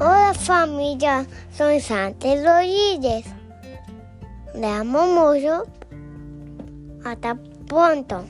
Hola familia, soy Santos Rodríguez. Le amo mucho. Hasta pronto.